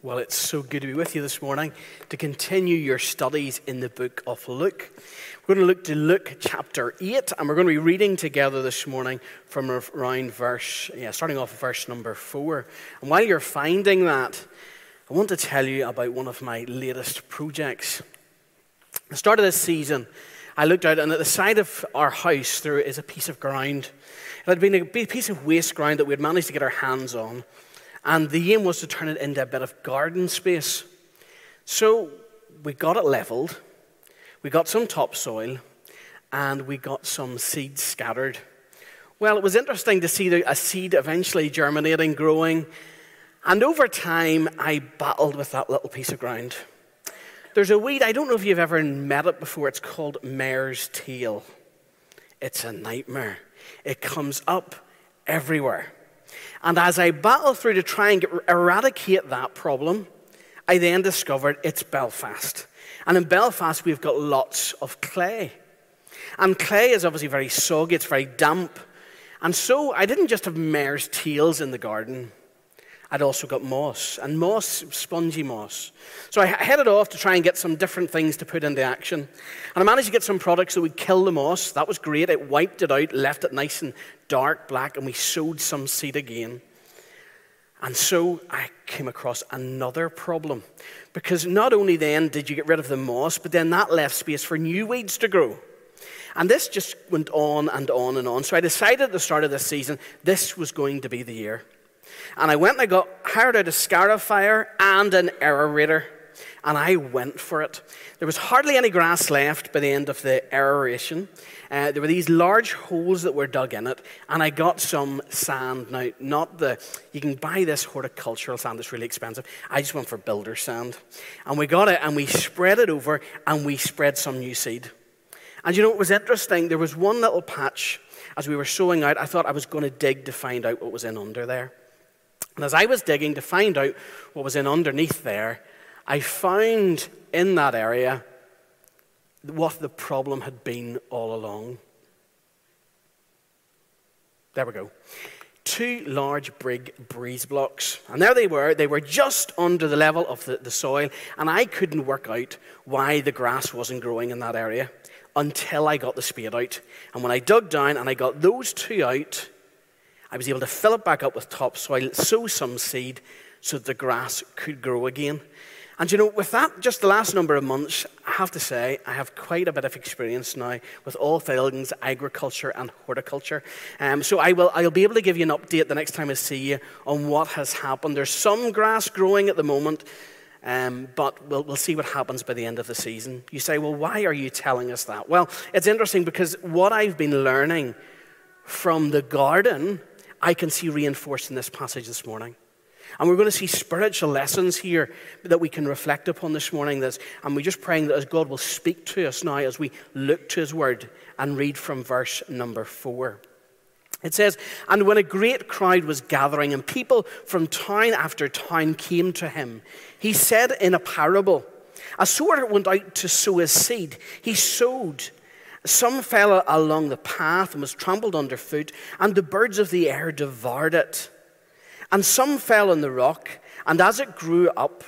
Well, it's so good to be with you this morning to continue your studies in the book of Luke. We're going to look to Luke chapter 8, and we're going to be reading together this morning from around verse, yeah, starting off verse number 4. And while you're finding that, I want to tell you about one of my latest projects. At the start of this season, I looked out, and at the side of our house, there is a piece of ground. It had been a piece of waste ground that we had managed to get our hands on. And the aim was to turn it into a bit of garden space. So we got it leveled, we got some topsoil, and we got some seeds scattered. Well, it was interesting to see a seed eventually germinating, growing, and over time I battled with that little piece of ground. There's a weed, I don't know if you've ever met it before, it's called mare's tail. It's a nightmare. It comes up everywhere. And as I battled through to try and eradicate that problem, I then discovered it's Belfast. And in Belfast, we've got lots of clay. And clay is obviously very soggy, it's very damp. And so I didn't just have mare's tails in the garden, I'd also got moss, and moss, spongy moss. So I headed off to try and get some different things to put into action. And I managed to get some products that would kill the moss. That was great. It wiped it out, left it nice and dark black, and we sowed some seed again. And so I came across another problem. Because not only then did you get rid of the moss, but then that left space for new weeds to grow. And this just went on and on and on. So I decided at the start of this season, this was going to be the year. And I went and I got hired out a scarifier and an aerator. And I went for it. There was hardly any grass left by the end of the aeration. Uh, there were these large holes that were dug in it, and I got some sand. Now, not the, you can buy this horticultural sand that's really expensive. I just went for builder sand. And we got it, and we spread it over, and we spread some new seed. And you know, it was interesting. There was one little patch as we were sowing out, I thought I was going to dig to find out what was in under there. And as I was digging to find out what was in underneath there, I found in that area what the problem had been all along. There we go. Two large brig breeze blocks. And there they were. They were just under the level of the, the soil. And I couldn't work out why the grass wasn't growing in that area until I got the spade out. And when I dug down and I got those two out, I was able to fill it back up with topsoil, sow some seed so that the grass could grow again. And you know, with that, just the last number of months, I have to say, I have quite a bit of experience now with all things agriculture and horticulture. Um, so I will, I'll be able to give you an update the next time I see you on what has happened. There's some grass growing at the moment, um, but we'll, we'll see what happens by the end of the season. You say, well, why are you telling us that? Well, it's interesting because what I've been learning from the garden I can see reinforced in this passage this morning. And we're going to see spiritual lessons here that we can reflect upon this morning. This, and we're just praying that as God will speak to us now as we look to his word and read from verse number four. It says, And when a great crowd was gathering, and people from town after town came to him, he said in a parable, A sower went out to sow his seed. He sowed. Some fell along the path and was trampled underfoot, and the birds of the air devoured it. And some fell on the rock, and as it grew up,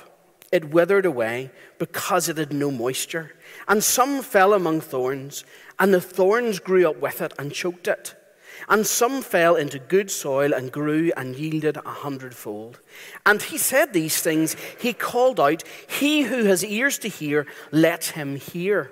it withered away because it had no moisture. And some fell among thorns, and the thorns grew up with it and choked it. And some fell into good soil and grew and yielded a hundredfold. And he said these things. He called out, He who has ears to hear, let him hear.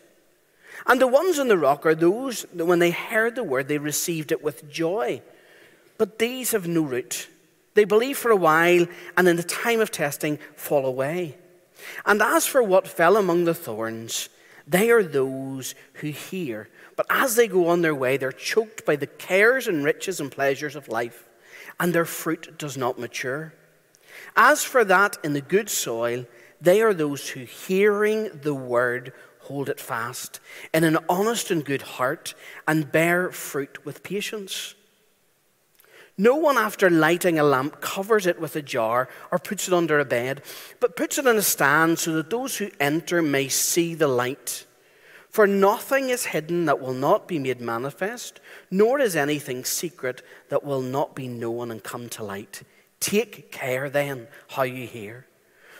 And the ones on the rock are those that when they heard the word, they received it with joy. But these have no root. They believe for a while, and in the time of testing, fall away. And as for what fell among the thorns, they are those who hear. But as they go on their way, they're choked by the cares and riches and pleasures of life, and their fruit does not mature. As for that in the good soil, they are those who, hearing the word, hold it fast in an honest and good heart and bear fruit with patience. No one, after lighting a lamp, covers it with a jar or puts it under a bed, but puts it on a stand so that those who enter may see the light. For nothing is hidden that will not be made manifest, nor is anything secret that will not be known and come to light. Take care then how you hear.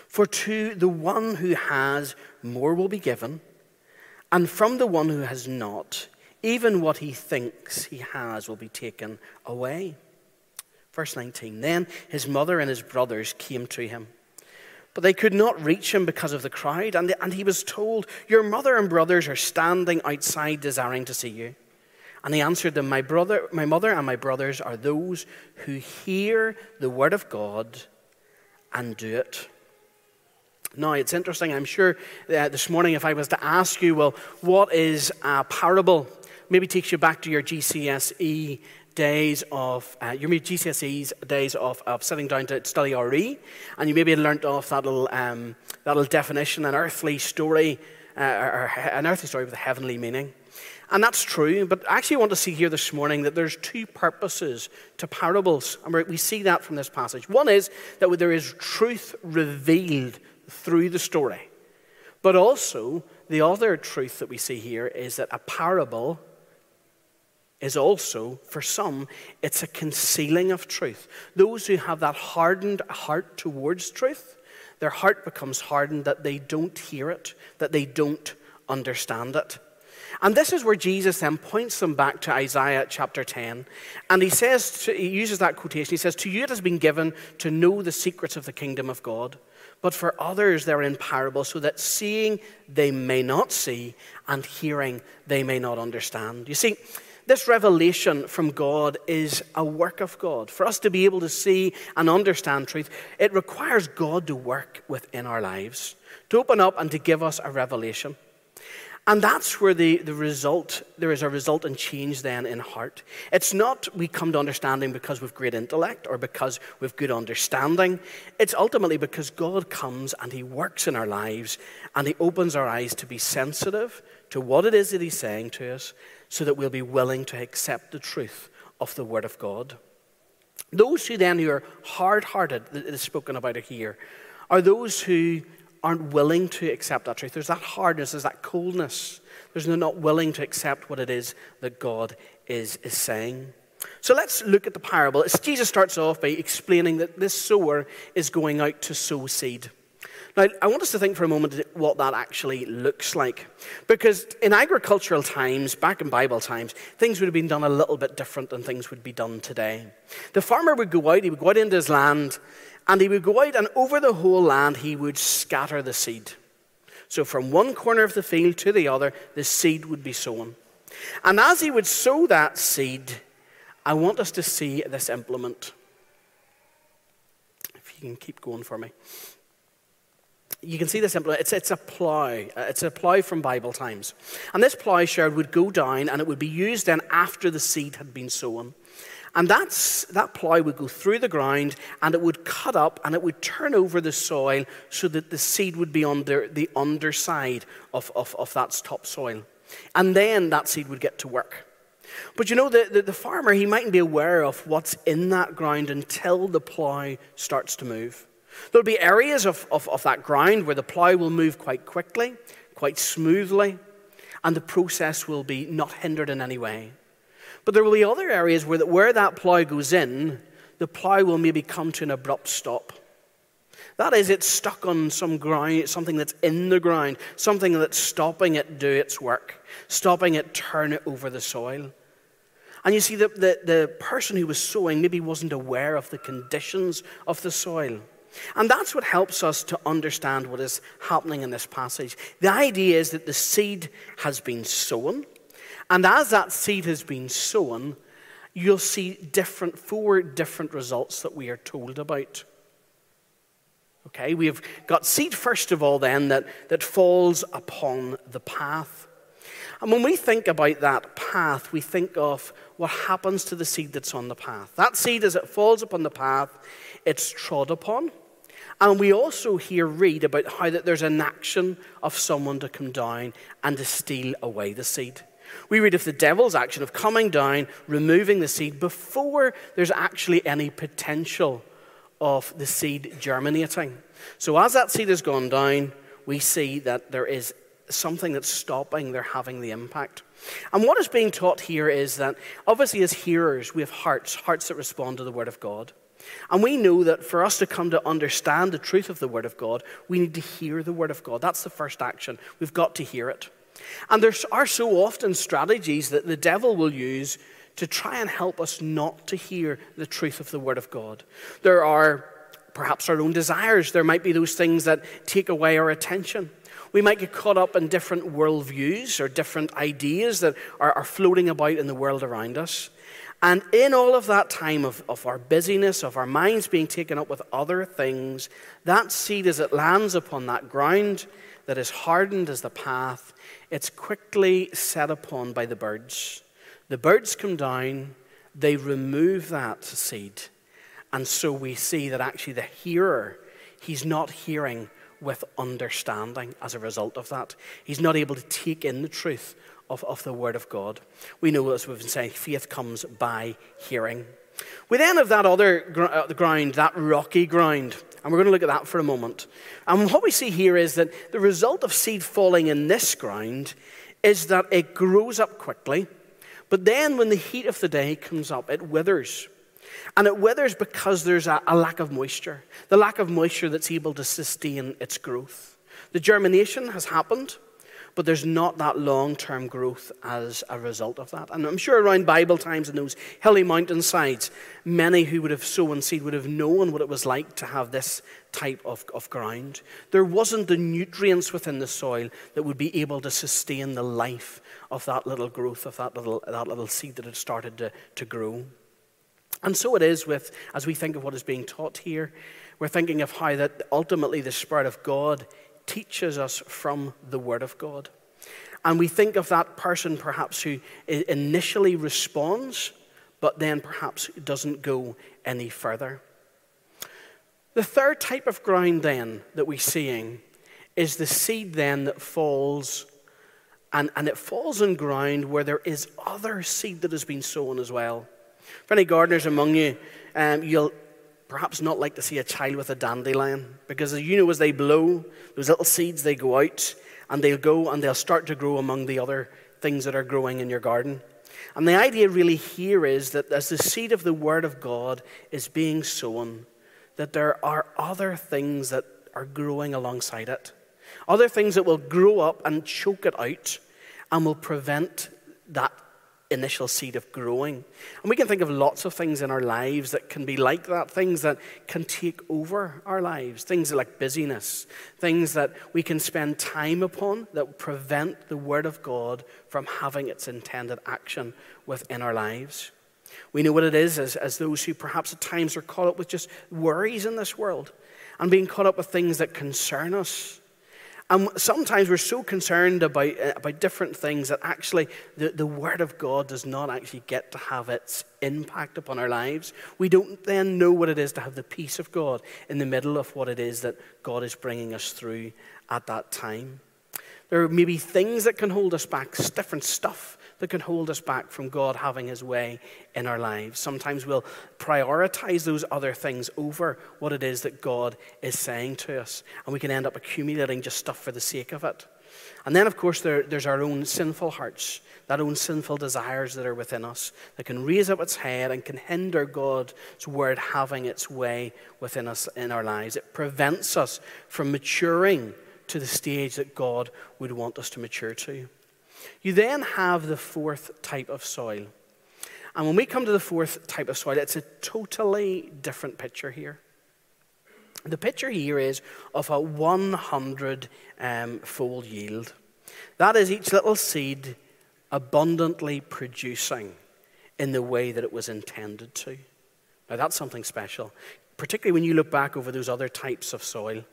For to the one who has, more will be given, and from the one who has not, even what he thinks he has will be taken away. Verse 19 Then his mother and his brothers came to him. But they could not reach him because of the crowd, and, and he was told, Your mother and brothers are standing outside desiring to see you. And he answered them, My brother, my mother and my brothers are those who hear the word of God and do it. Now, it's interesting. I'm sure uh, this morning, if I was to ask you, well, what is a parable? Maybe takes you back to your GCSE days of uh, your GCSEs days of, of sitting down to study RE, and you maybe learnt off that little um, that little definition, an earthly story, uh, or an earthly story with a heavenly meaning. And that's true, but actually I actually want to see here this morning that there's two purposes to parables. And we see that from this passage. One is that there is truth revealed through the story. But also, the other truth that we see here is that a parable is also, for some, it's a concealing of truth. Those who have that hardened heart towards truth, their heart becomes hardened that they don't hear it, that they don't understand it. And this is where Jesus then points them back to Isaiah chapter 10. And he says, to, he uses that quotation. He says, To you it has been given to know the secrets of the kingdom of God, but for others they're in parables, so that seeing they may not see, and hearing they may not understand. You see, this revelation from God is a work of God. For us to be able to see and understand truth, it requires God to work within our lives, to open up and to give us a revelation. And that's where the, the result, there is a result and change then in heart. It's not we come to understanding because we've great intellect or because we've good understanding. It's ultimately because God comes and He works in our lives and He opens our eyes to be sensitive to what it is that He's saying to us so that we'll be willing to accept the truth of the Word of God. Those who then who are hard hearted, that is spoken about here, are those who aren't willing to accept that truth. There's that hardness, there's that coldness. There's no not willing to accept what it is that God is, is saying. So let's look at the parable. As Jesus starts off by explaining that this sower is going out to sow seed. Now, I want us to think for a moment what that actually looks like. Because in agricultural times, back in Bible times, things would have been done a little bit different than things would be done today. The farmer would go out, he would go out into his land, and he would go out and over the whole land he would scatter the seed. So from one corner of the field to the other, the seed would be sown. And as he would sow that seed, I want us to see this implement. If you can keep going for me. You can see this implement. It's, it's a plough. It's a plough from Bible times. And this plowshare would go down and it would be used then after the seed had been sown. And that's, that plough would go through the ground and it would cut up and it would turn over the soil so that the seed would be on the, underside of, of, of that top soil. And then that seed would get to work. But you know, the, the, the farmer, he mightn't be aware of what's in that ground until the plough starts to move. There'll be areas of, of, of that ground where the plough will move quite quickly, quite smoothly, and the process will be not hindered in any way. But there will be other areas where, where that plough goes in, the plough will maybe come to an abrupt stop. That is, it's stuck on some ground, something that's in the ground, something that's stopping it do its work, stopping it turn it over the soil. And you see, the, the, the person who was sowing maybe wasn't aware of the conditions of the soil. And that's what helps us to understand what is happening in this passage. The idea is that the seed has been sown, and as that seed has been sown, you'll see different, four different results that we are told about. Okay, we've got seed, first of all, then, that, that falls upon the path. And when we think about that path, we think of what happens to the seed that's on the path. That seed, as it falls upon the path, it's trod upon, And we also here read about how that there's an action of someone to come down and to steal away the seed. We read of the devil's action of coming down, removing the seed before there's actually any potential of the seed germinating. So as that seed has gone down, we see that there is something that's stopping their having the impact. And what is being taught here is that obviously, as hearers, we have hearts, hearts that respond to the Word of God. And we know that for us to come to understand the truth of the Word of God, we need to hear the Word of God. That's the first action. We've got to hear it. And there are so often strategies that the devil will use to try and help us not to hear the truth of the Word of God. There are perhaps our own desires, there might be those things that take away our attention. We might get caught up in different worldviews or different ideas that are, are floating about in the world around us. And in all of that time of, of our busyness, of our minds being taken up with other things, that seed, as it lands upon that ground that is hardened as the path, it's quickly set upon by the birds. The birds come down, they remove that seed. And so we see that actually the hearer, he's not hearing with understanding as a result of that. He's not able to take in the truth of, of the Word of God. We know, as we've been saying, faith comes by hearing. We then have that other gr- uh, ground, that rocky ground, and we're going to look at that for a moment. And what we see here is that the result of seed falling in this ground is that it grows up quickly, but then when the heat of the day comes up, it withers. And it withers because there's a, a, lack of moisture, the lack of moisture that's able to sustain its growth. The germination has happened, but there's not that long term growth as a result of that. And I'm sure around Bible times in those hilly mountainsides, many who would have sown seed would have known what it was like to have this type of, of ground. There wasn't the nutrients within the soil that would be able to sustain the life of that little growth, of that little, that little seed that had started to, to grow. And so it is with, as we think of what is being taught here, we're thinking of how that ultimately the Spirit of God teaches us from the Word of God. And we think of that person perhaps who initially responds, but then perhaps doesn't go any further. The third type of ground, then, that we're seeing is the seed then that falls, and, and it falls on ground where there is other seed that has been sown as well. For any gardeners among you, um, you'll perhaps not like to see a child with a dandelion because as you know as they blow, those little seeds, they go out and they'll go and they'll start to grow among the other things that are growing in your garden. And the idea really here is that as the seed of the Word of God is being sown, that there are other things that are growing alongside it. Other things that will grow up and choke it out and will prevent that initial seed of growing. And we can think of lots of things in our lives that can be like that, things that can take over our lives, things like busyness, things that we can spend time upon that prevent the Word of God from having its intended action within our lives. We know what it is as, as those who perhaps at times are caught up with just worries in this world and being caught up with things that concern us and sometimes we're so concerned about, uh, about different things that actually the, the Word of God does not actually get to have its impact upon our lives. We don't then know what it is to have the peace of God in the middle of what it is that God is bringing us through at that time. There may be things that can hold us back, different stuff that can hold us back from God having His way in our lives. Sometimes we'll prioritize those other things over what it is that God is saying to us, and we can end up accumulating just stuff for the sake of it. And then, of course, there, there's our own sinful hearts, that own sinful desires that are within us that can raise up its head and can hinder God's word having its way within us in our lives. It prevents us from maturing to the stage that God would want us to mature to. You then have the fourth type of soil. And when we come to the fourth type of soil, it's a totally different picture here. The picture here is of a 100 um, fold yield. That is each little seed abundantly producing in the way that it was intended to. Now, that's something special, particularly when you look back over those other types of soil,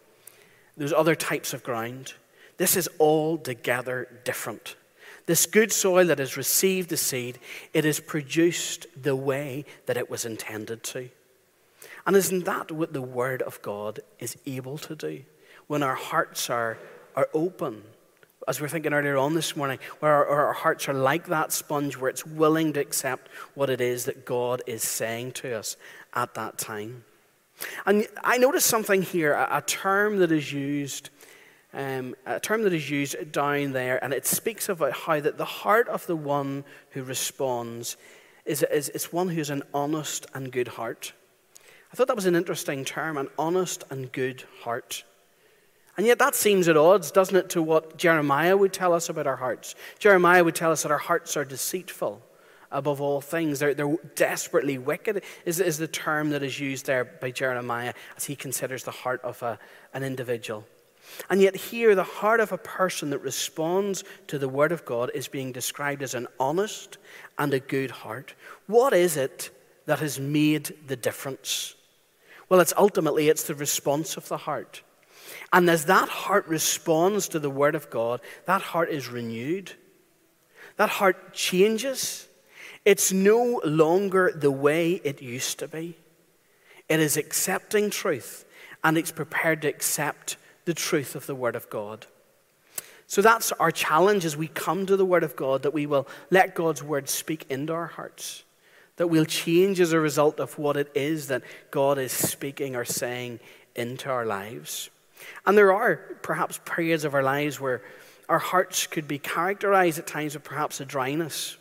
those other types of ground. This is altogether different. This good soil that has received the seed, it has produced the way that it was intended to. And isn't that what the Word of God is able to do? When our hearts are, are open, as we are thinking earlier on this morning, where our, our, hearts are like that sponge, where it's willing to accept what it is that God is saying to us at that time. And I noticed something here, a term that is used, um, a term that is used down there, and it speaks about how that the heart of the one who responds is, is, is one who has an honest and good heart. I thought that was an interesting term, an honest and good heart. And yet that seems at odds, doesn't it, to what Jeremiah would tell us about our hearts. Jeremiah would tell us that our hearts are deceitful above all things. They're, they're desperately wicked, is, is the term that is used there by Jeremiah as he considers the heart of a, an individual. And yet, here, the heart of a person that responds to the Word of God is being described as an honest and a good heart. What is it that has made the difference? Well, it's ultimately it's the response of the heart. And as that heart responds to the Word of God, that heart is renewed. That heart changes. It's no longer the way it used to be. It is accepting truth, and it's prepared to accept the truth of the Word of God. So that's our challenge as we come to the Word of God that we will let God's Word speak into our hearts, that we'll change as a result of what it is that God is speaking or saying into our lives. And there are perhaps periods of our lives where our hearts could be characterized at times with perhaps a dryness,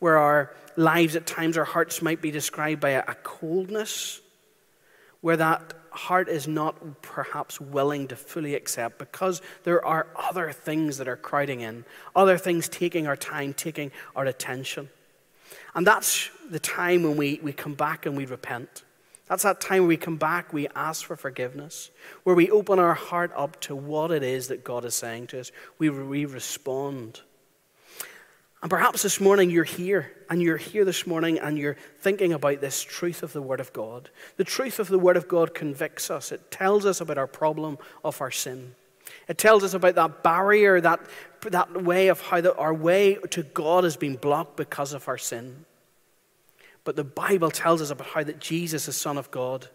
where our lives at times, our hearts might be described by a, coldness, where that heart is not perhaps willing to fully accept because there are other things that are crowding in, other things taking our time, taking our attention. And that's the time when we, we come back and we repent. That's that time where we come back, we ask for forgiveness, where we open our heart up to what it is that God is saying to us. We, we respond. And perhaps this morning you're here, and you're here this morning and you're thinking about this truth of the Word of God. The truth of the Word of God convicts us, it tells us about our problem of our sin. It tells us about that barrier, that, that way of how the, our way to God has been blocked because of our sin. But the Bible tells us about how that Jesus, the Son of God,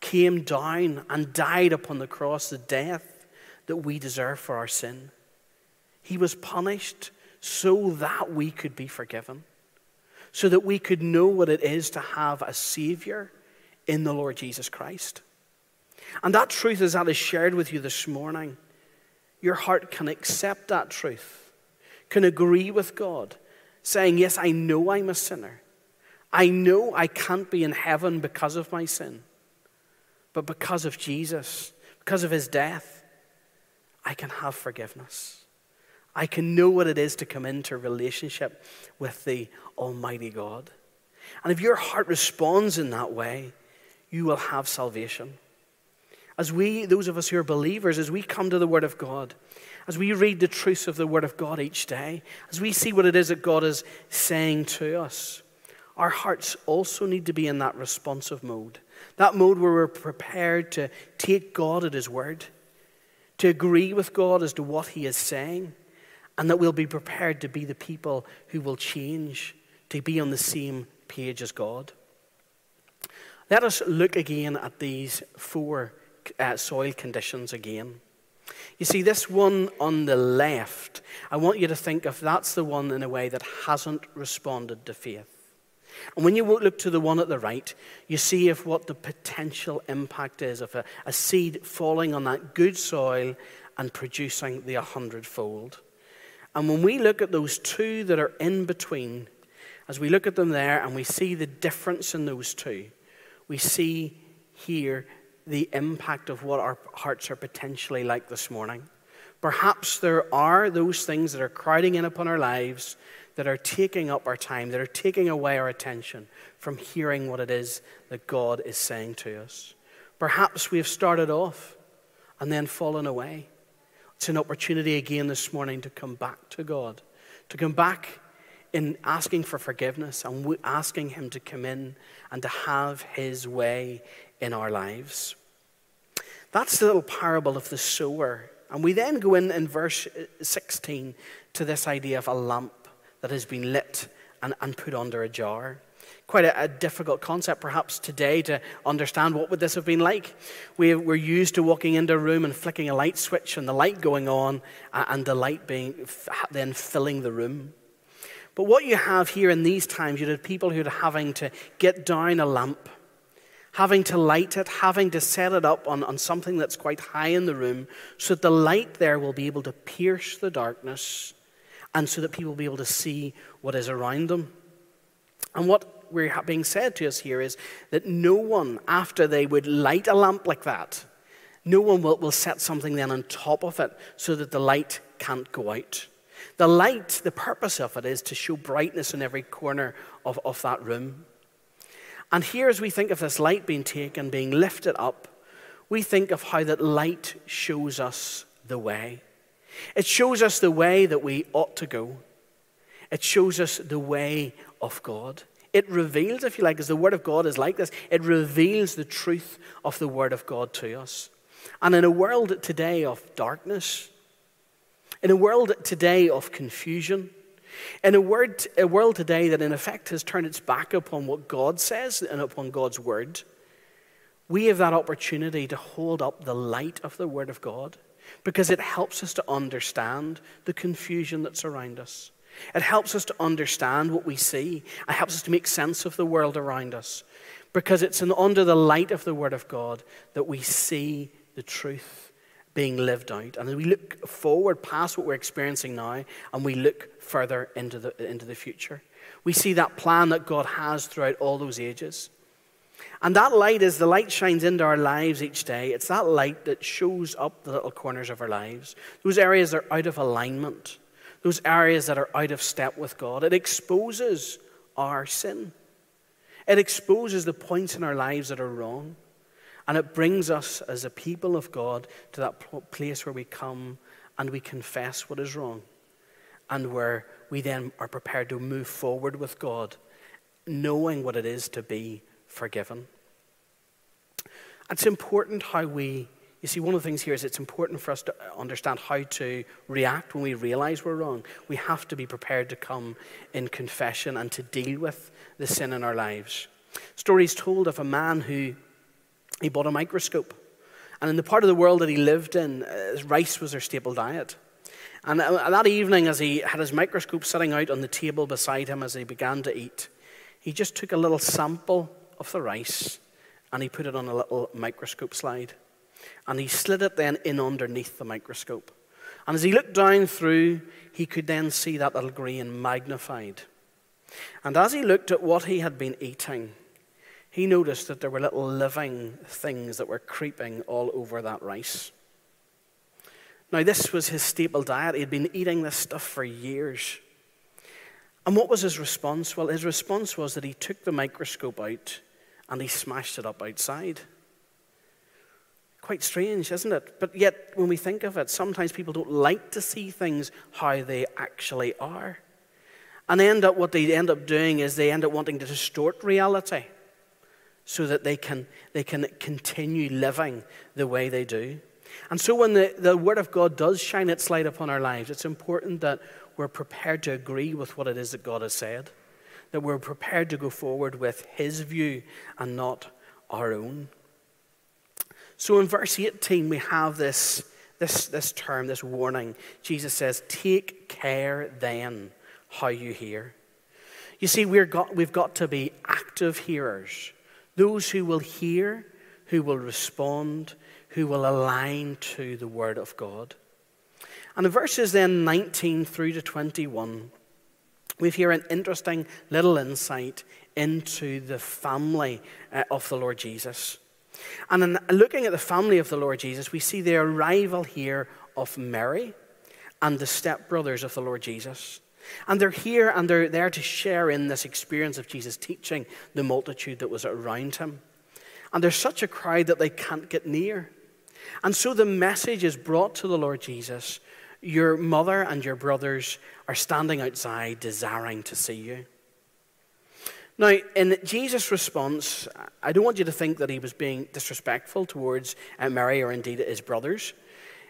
came down and died upon the cross, the death that we deserve for our sin. He was punished so that we could be forgiven, so that we could know what it is to have a Savior in the Lord Jesus Christ. And that truth, as that is shared with you this morning, your heart can accept that truth, can agree with God, saying, Yes, I know I'm a sinner. I know I can't be in heaven because of my sin, but because of Jesus, because of his death, I can have forgiveness. I can know what it is to come into relationship with the Almighty God. And if your heart responds in that way, you will have salvation. As we, those of us who are believers, as we come to the Word of God, as we read the truths of the Word of God each day, as we see what it is that God is saying to us, our hearts also need to be in that responsive mode. That mode where we're prepared to take God at His word, to agree with God as to what He is saying, and that we'll be prepared to be the people who will change, to be on the same page as God. Let us look again at these four uh, soil conditions again. You see, this one on the left, I want you to think of that's the one in a way that hasn't responded to faith. And when you look to the one at the right, you see if what the potential impact is of a, a seed falling on that good soil and producing the a hundredfold. And when we look at those two that are in between, as we look at them there and we see the difference in those two, we see here the impact of what our hearts are potentially like this morning. Perhaps there are those things that are crowding in upon our lives that are taking up our time, that are taking away our attention from hearing what it is that God is saying to us. Perhaps we have started off and then fallen away. It's an opportunity again this morning to come back to God, to come back in asking for forgiveness and asking Him to come in and to have His way in our lives. That's the little parable of the sower. And we then go in in verse 16 to this idea of a lamp that has been lit and, and put under a jar. Quite a, a, difficult concept perhaps today to understand what would this have been like. We, we're used to walking into a room and flicking a light switch and the light going on and the light being then filling the room. But what you have here in these times you have people who are having to get down a lamp having to light it having to set it up on, on something that's quite high in the room so that the light there will be able to pierce the darkness and so that people will be able to see what is around them. And what we're being said to us here is that no one, after they would light a lamp like that, no one will, will set something then on top of it so that the light can't go out. The light, the purpose of it is to show brightness in every corner of, of that room. And here, as we think of this light being taken, being lifted up, we think of how that light shows us the way. It shows us the way that we ought to go. It shows us the way of God. It reveals, if you like, as the Word of God is like this, it reveals the truth of the Word of God to us. And in a world today of darkness, in a world today of confusion, in a, word, a world today that in effect has turned its back upon what God says and upon God's Word, we have that opportunity to hold up the light of the Word of God because it helps us to understand the confusion that's around us. It helps us to understand what we see. It helps us to make sense of the world around us. Because it's in, under the light of the Word of God that we see the truth being lived out. And we look forward past what we're experiencing now and we look further into the, into the future, we see that plan that God has throughout all those ages. And that light, as the light shines into our lives each day, it's that light that shows up the little corners of our lives, those areas that are out of alignment those areas that are out of step with God. It exposes our sin, it exposes the points in our lives that are wrong. And it brings us as a people of God to that place where we come and we confess what is wrong and where we then are prepared to move forward with God, knowing what it is to be forgiven. It's important how we you see, one of the things here is it's important for us to understand how to react when we realize we're wrong. We have to be prepared to come in confession and to deal with the sin in our lives. Stories told of a man who he bought a microscope. And in the part of the world that he lived in, uh, rice was their staple diet. And uh, that evening, as he had his microscope sitting out on the table beside him as he began to eat, he just took a little sample of the rice and he put it on a little microscope slide and he slid it then in underneath the microscope. And as he looked down through, he could then see that little grain magnified. And as he looked at what he had been eating, he noticed that there were little living things that were creeping all over that rice. Now, this was his staple diet. He had been eating this stuff for years. And what was his response? Well, his response was that he took the microscope out and he smashed it up outside. Quite strange, isn't it? But yet, when we think of it, sometimes people don't like to see things how they actually are. And end up, what they end up doing is they end up wanting to distort reality so that they can, they can continue living the way they do. And so, when the, the Word of God does shine its light upon our lives, it's important that we're prepared to agree with what it is that God has said, that we're prepared to go forward with His view and not our own. So in verse 18, we have this, this, this term, this warning. Jesus says, Take care then how you hear. You see, we're got, we've got to be active hearers, those who will hear, who will respond, who will align to the Word of God. And in verses then 19 through to 21, we hear an interesting little insight into the family uh, of the Lord Jesus. And in looking at the family of the Lord Jesus, we see the arrival here of Mary and the stepbrothers of the Lord Jesus. And they're here and they're there to share in this experience of Jesus teaching the multitude that was around him. And there's such a crowd that they can't get near. And so the message is brought to the Lord Jesus Your mother and your brothers are standing outside desiring to see you. Now, in Jesus' response, I don't want you to think that he was being disrespectful towards Mary or indeed his brothers.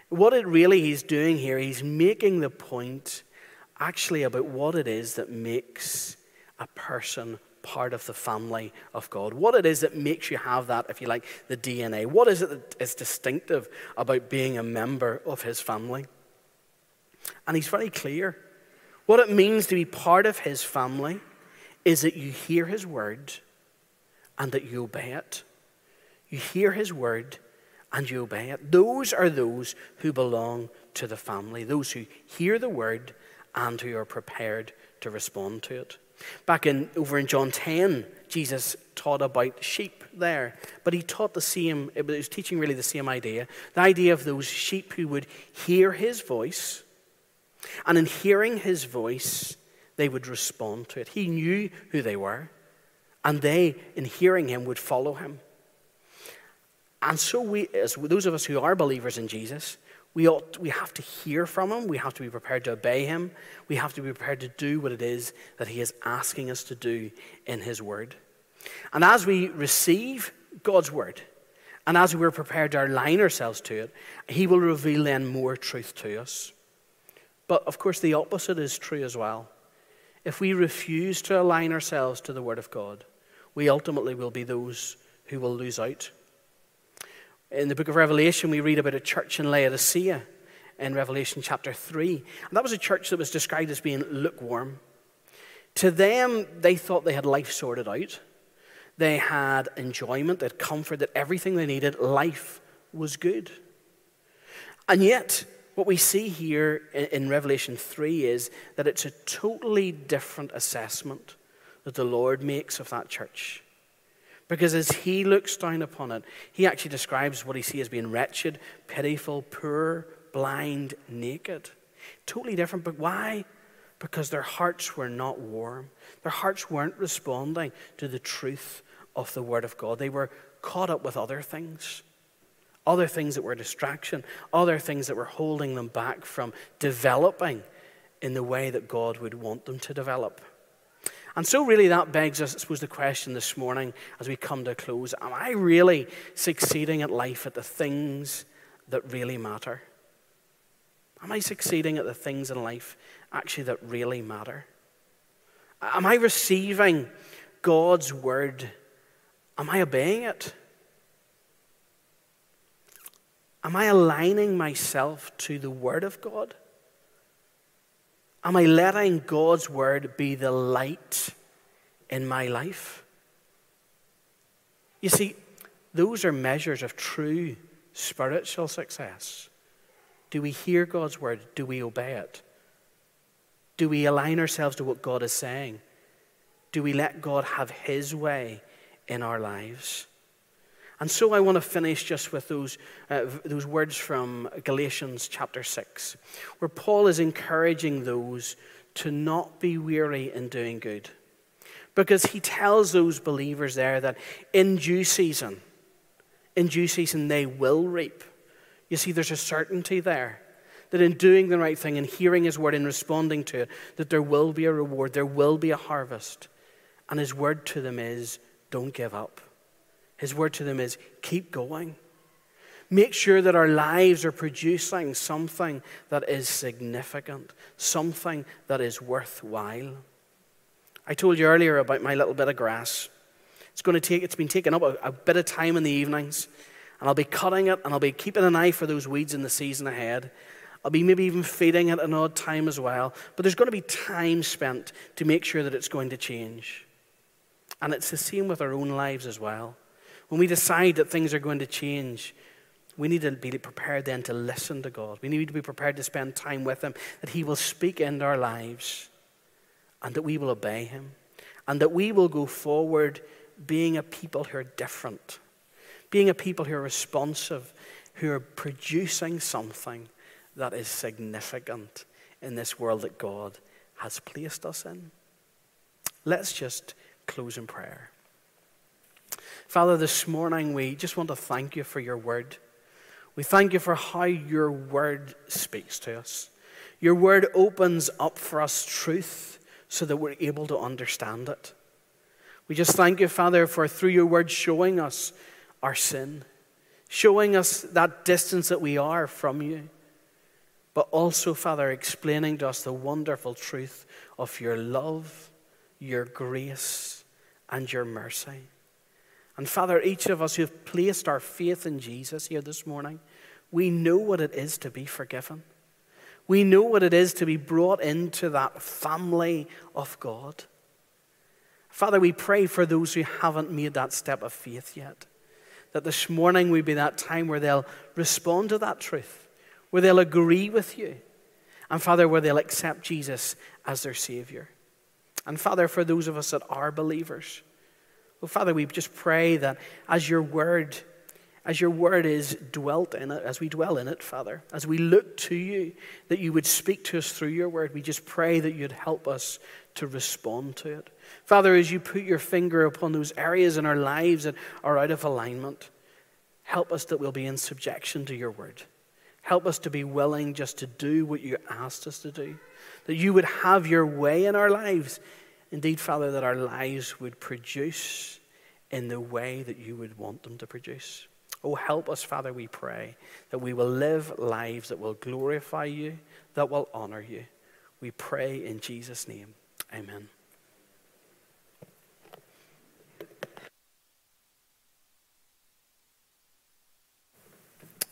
What it really he's doing here, he's making the point actually about what it is that makes a person part of the family of God. What it is that makes you have that, if you like, the DNA. What is it that is distinctive about being a member of his family? And he's very clear. What it means to be part of his family is that you hear his word and that you obey it. You hear his word and you obey it. Those are those who belong to the family, those who hear the word and who are prepared to respond to it. Back in over in John 10, Jesus taught about sheep there, but he taught the same, it was teaching really the same idea the idea of those sheep who would hear his voice, and in hearing his voice, they would respond to it. He knew who they were, and they, in hearing him, would follow him. And so, we, as those of us who are believers in Jesus, we, ought, we have to hear from him. We have to be prepared to obey him. We have to be prepared to do what it is that he is asking us to do in his word. And as we receive God's word, and as we're prepared to align ourselves to it, he will reveal then more truth to us. But of course, the opposite is true as well. If we refuse to align ourselves to the word of God, we ultimately will be those who will lose out. In the book of Revelation, we read about a church in Laodicea in Revelation chapter 3. And that was a church that was described as being lukewarm. To them, they thought they had life sorted out. They had enjoyment, they had comfort, that everything they needed, life was good. And yet, what we see here in Revelation 3 is that it's a totally different assessment that the Lord makes of that church. Because as he looks down upon it, he actually describes what he sees as being wretched, pitiful, poor, blind, naked. Totally different. But why? Because their hearts were not warm. Their hearts weren't responding to the truth of the Word of God. They were caught up with other things. Other things that were distraction, other things that were holding them back from developing in the way that God would want them to develop. And so, really, that begs us, I suppose, the question this morning as we come to a close Am I really succeeding at life at the things that really matter? Am I succeeding at the things in life actually that really matter? Am I receiving God's word? Am I obeying it? Am I aligning myself to the word of God? Am I letting God's word be the light in my life? You see, those are measures of true spiritual success. Do we hear God's word? Do we obey it? Do we align ourselves to what God is saying? Do we let God have His way in our lives? And so I want to finish just with those, uh, those words from Galatians chapter 6, where Paul is encouraging those to not be weary in doing good. Because he tells those believers there that in due season, in due season, they will reap. You see, there's a certainty there that in doing the right thing and hearing his word and responding to it, that there will be a reward, there will be a harvest. And his word to them is don't give up. His word to them is keep going. Make sure that our lives are producing something that is significant, something that is worthwhile. I told you earlier about my little bit of grass. It's going to take, it's been taking up a, a bit of time in the evenings, and I'll be cutting it and I'll be keeping an eye for those weeds in the season ahead. I'll be maybe even feeding it an odd time as well. But there's going to be time spent to make sure that it's going to change. And it's the same with our own lives as well. When we decide that things are going to change, we need to be prepared then to listen to God. We need to be prepared to spend time with Him, that He will speak into our lives, and that we will obey Him, and that we will go forward being a people who are different, being a people who are responsive, who are producing something that is significant in this world that God has placed us in. Let's just close in prayer. Father, this morning we just want to thank you for your word. We thank you for how your word speaks to us. Your word opens up for us truth so that we're able to understand it. We just thank you, Father, for through your word showing us our sin, showing us that distance that we are from you, but also, Father, explaining to us the wonderful truth of your love, your grace, and your mercy. And Father, each of us who have placed our faith in Jesus here this morning, we know what it is to be forgiven. We know what it is to be brought into that family of God. Father, we pray for those who haven't made that step of faith yet. That this morning will be that time where they'll respond to that truth, where they'll agree with you, and Father, where they'll accept Jesus as their Savior. And Father, for those of us that are believers, Father, we just pray that as your word as your word is dwelt in it, as we dwell in it, Father, as we look to you, that you would speak to us through your word. We just pray that you'd help us to respond to it. Father, as you put your finger upon those areas in our lives that are out of alignment, help us that we'll be in subjection to your word. Help us to be willing just to do what you asked us to do. That you would have your way in our lives. Indeed, Father, that our lives would produce in the way that you would want them to produce. Oh, help us, Father, we pray, that we will live lives that will glorify you, that will honor you. We pray in Jesus' name. Amen.